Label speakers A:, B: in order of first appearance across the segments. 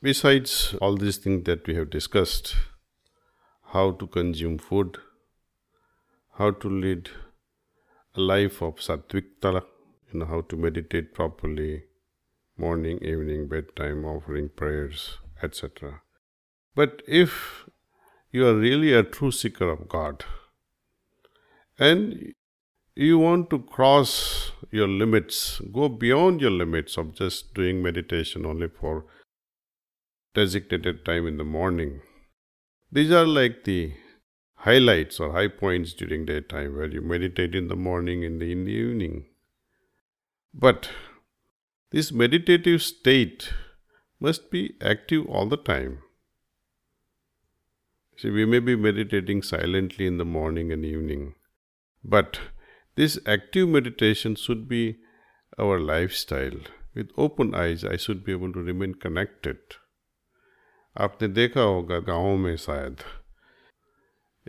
A: Besides all these things that we have discussed, how to consume food, how to lead a life of sattvikta, you know, how to meditate properly, morning, evening, bedtime, offering prayers, etc. But if you are really a true seeker of God and you want to cross your limits, go beyond your limits of just doing meditation only for designated time in the morning. These are like the highlights or high points during daytime where you meditate in the morning and in the evening. But this meditative state must be active all the time. See, we may be meditating silently in the morning and evening, but this active meditation should be our lifestyle. With open eyes, I should be able to remain connected. आपने देखा होगा गाँव में शायद।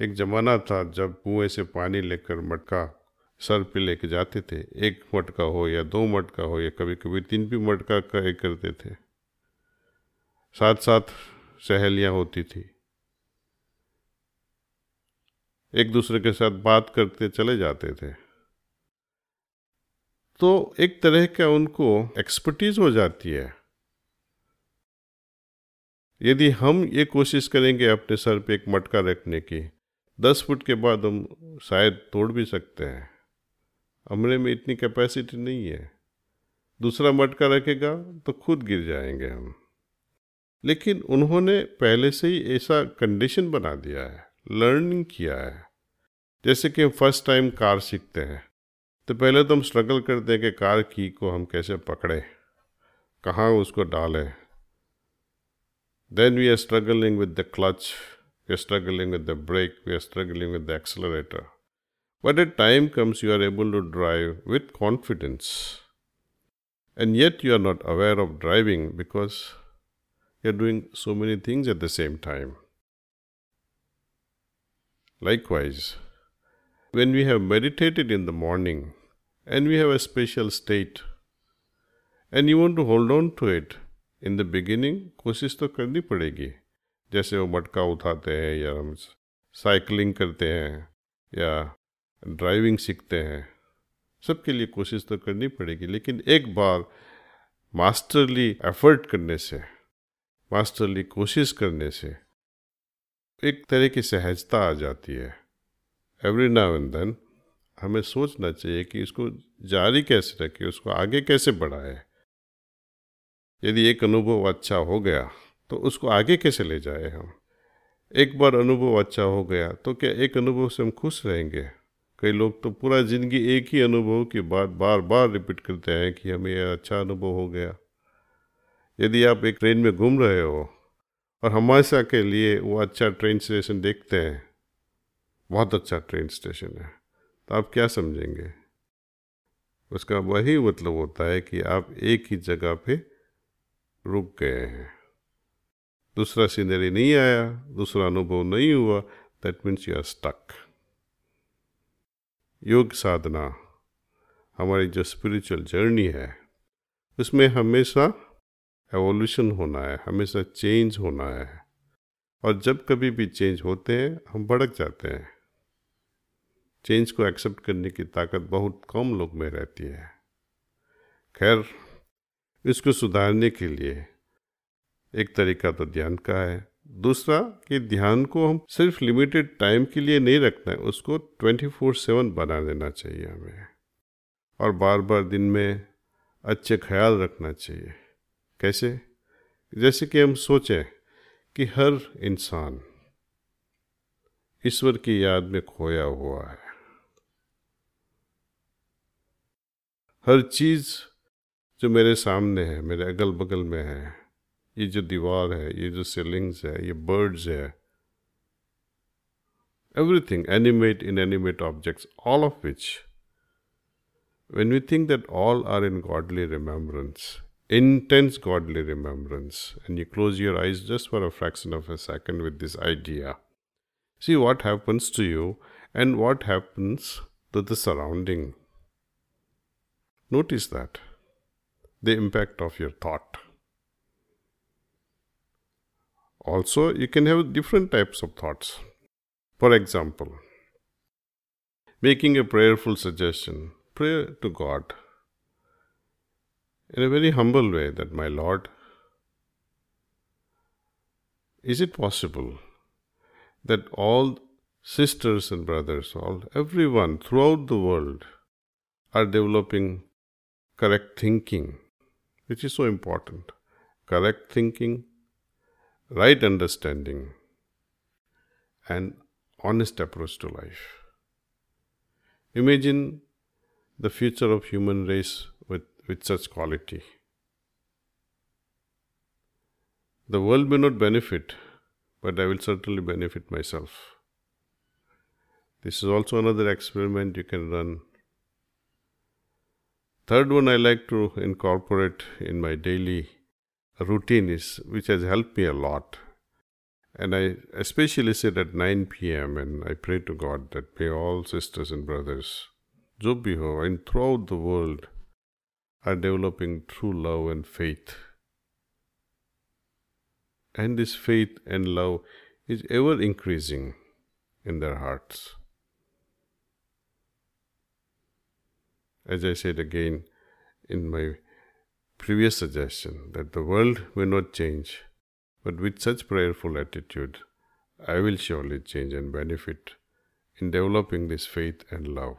A: एक ज़माना था जब कुएँ से पानी लेकर मटका सर पे लेके जाते थे। एक मटका हो या दो मटका हो या कभी कभी तीन भी मटका का करते थे। साथ साथ सहेलियाँ होती थी। एक दूसरे के साथ बात करते चले जाते थे। तो एक तरह का उनको एक्सपर्टीज हो जाती है। यदि हम ये कोशिश करेंगे अपने सर पे एक मटका रखने की, दस फुट के बाद हम शायद तोड़ भी सकते हैं। हमने में इतनी कैपेसिटी नहीं है। दूसरा मटका रखेगा तो खुद गिर जाएँगे हम। लेकिन उन्होंने पहले से ही ऐसा कंडीशन बना दिया है लर्निंग किया है। जैसे कि हम फ़र्स्ट टाइम कार सीखते हैं तो पहले तो हम स्ट्रगल करते हैं कि कार की को हम कैसे पकड़ें, कहाँ उसको डालें। Then we are struggling with the clutch, we are struggling with the brake, we are struggling with the accelerator. But at time comes you are able to drive with confidence. And yet you are not aware of driving because you are doing so many things at the same time. Likewise, when we have meditated in the morning and we have a special state and you want to hold on to it, in the beginning कोशिश तो करनी पड़ेगी। जैसे वो मटका उठाते हैं या हम साइकिलिंग करते हैं या ड्राइविंग सीखते हैं, सबके लिए कोशिश तो करनी पड़ेगी। लेकिन एक बार मास्टरली एफर्ट करने से, मास्टरली कोशिश करने से एक तरह की सहजता आ जाती है। एवरी नाउ एंड देन हमें सोचना चाहिए कि इसको जारी कैसे रखें, उसको आगे कैसे बढ़ाए। यदि एक अनुभव अच्छा हो गया तो उसको आगे कैसे ले जाए हम? एक बार अनुभव अच्छा हो गया तो क्या एक अनुभव से हम खुश रहेंगे? कई लोग तो पूरा ज़िंदगी एक ही अनुभव की बात बार बार रिपीट करते हैं कि हमें यह अच्छा अनुभव हो गया। यदि आप एक ट्रेन में घूम रहे हो और हमेशा के लिए वो अच्छा ट्रेन स्टेशन देखते हैं, बहुत अच्छा ट्रेन स्टेशन है तो आप क्या समझेंगे? उसका वही मतलब होता है कि आप एक ही जगह पे रुक गए हैं। दूसरा सीनरी नहीं आया, दूसरा अनुभव नहीं हुआ that means you are stuck योग साधना, हमारी जो स्पिरिचुअल जर्नी है, उसमें हमेशा एवोल्यूशन होना है, हमेशा चेंज होना है। और जब कभी भी चेंज होते हैं, हम भड़क जाते हैं। चेंज को एक्सेप्ट करने की ताकत बहुत कम लोग में रहती है। खैर इसको सुधारने के लिए एक तरीका तो ध्यान का है। दूसरा कि ध्यान को हम सिर्फ़ लिमिटेड टाइम के लिए नहीं रखना है, उसको ट्वेंटी फोर सेवन बना देना चाहिए हमें। और बार बार दिन में अच्छे ख्याल रखना चाहिए। कैसे? जैसे कि हम सोचें कि हर इंसान ईश्वर की याद में खोया हुआ है। हर चीज़ जो मेरे सामने है मेरे अगल बगल में है ये जो दीवार है ये जो सीलिंग्स है ये बर्ड्स है everything animate inanimate objects all of which when we think that all are in godly remembrance intense godly remembrance and you close your eyes just for a fraction of a second with this idea see what happens to you and what happens to the surrounding notice that the impact of your thought. Also, you can have different types of thoughts. For example, making a prayerful suggestion, pray to God in a very humble way that, My Lord, is it possible that all sisters and brothers, all everyone throughout the world are developing correct thinking, which is so important. Correct thinking, right understanding, and honest approach to life. Imagine the future of human race with, with such quality. The world may not benefit, but I will certainly benefit myself. This is also another experiment you can run. Third one I like to incorporate in my daily routine is which has helped me a lot. And I especially sit at 9 p.m. and I pray to God that may all sisters and brothers, Jobiho and throughout the world, are developing true love and faith. And this faith and love is ever increasing in their hearts. As I said again in my previous suggestion, that the world may not change, but with such prayerful attitude, I will surely change and benefit in developing this faith and love.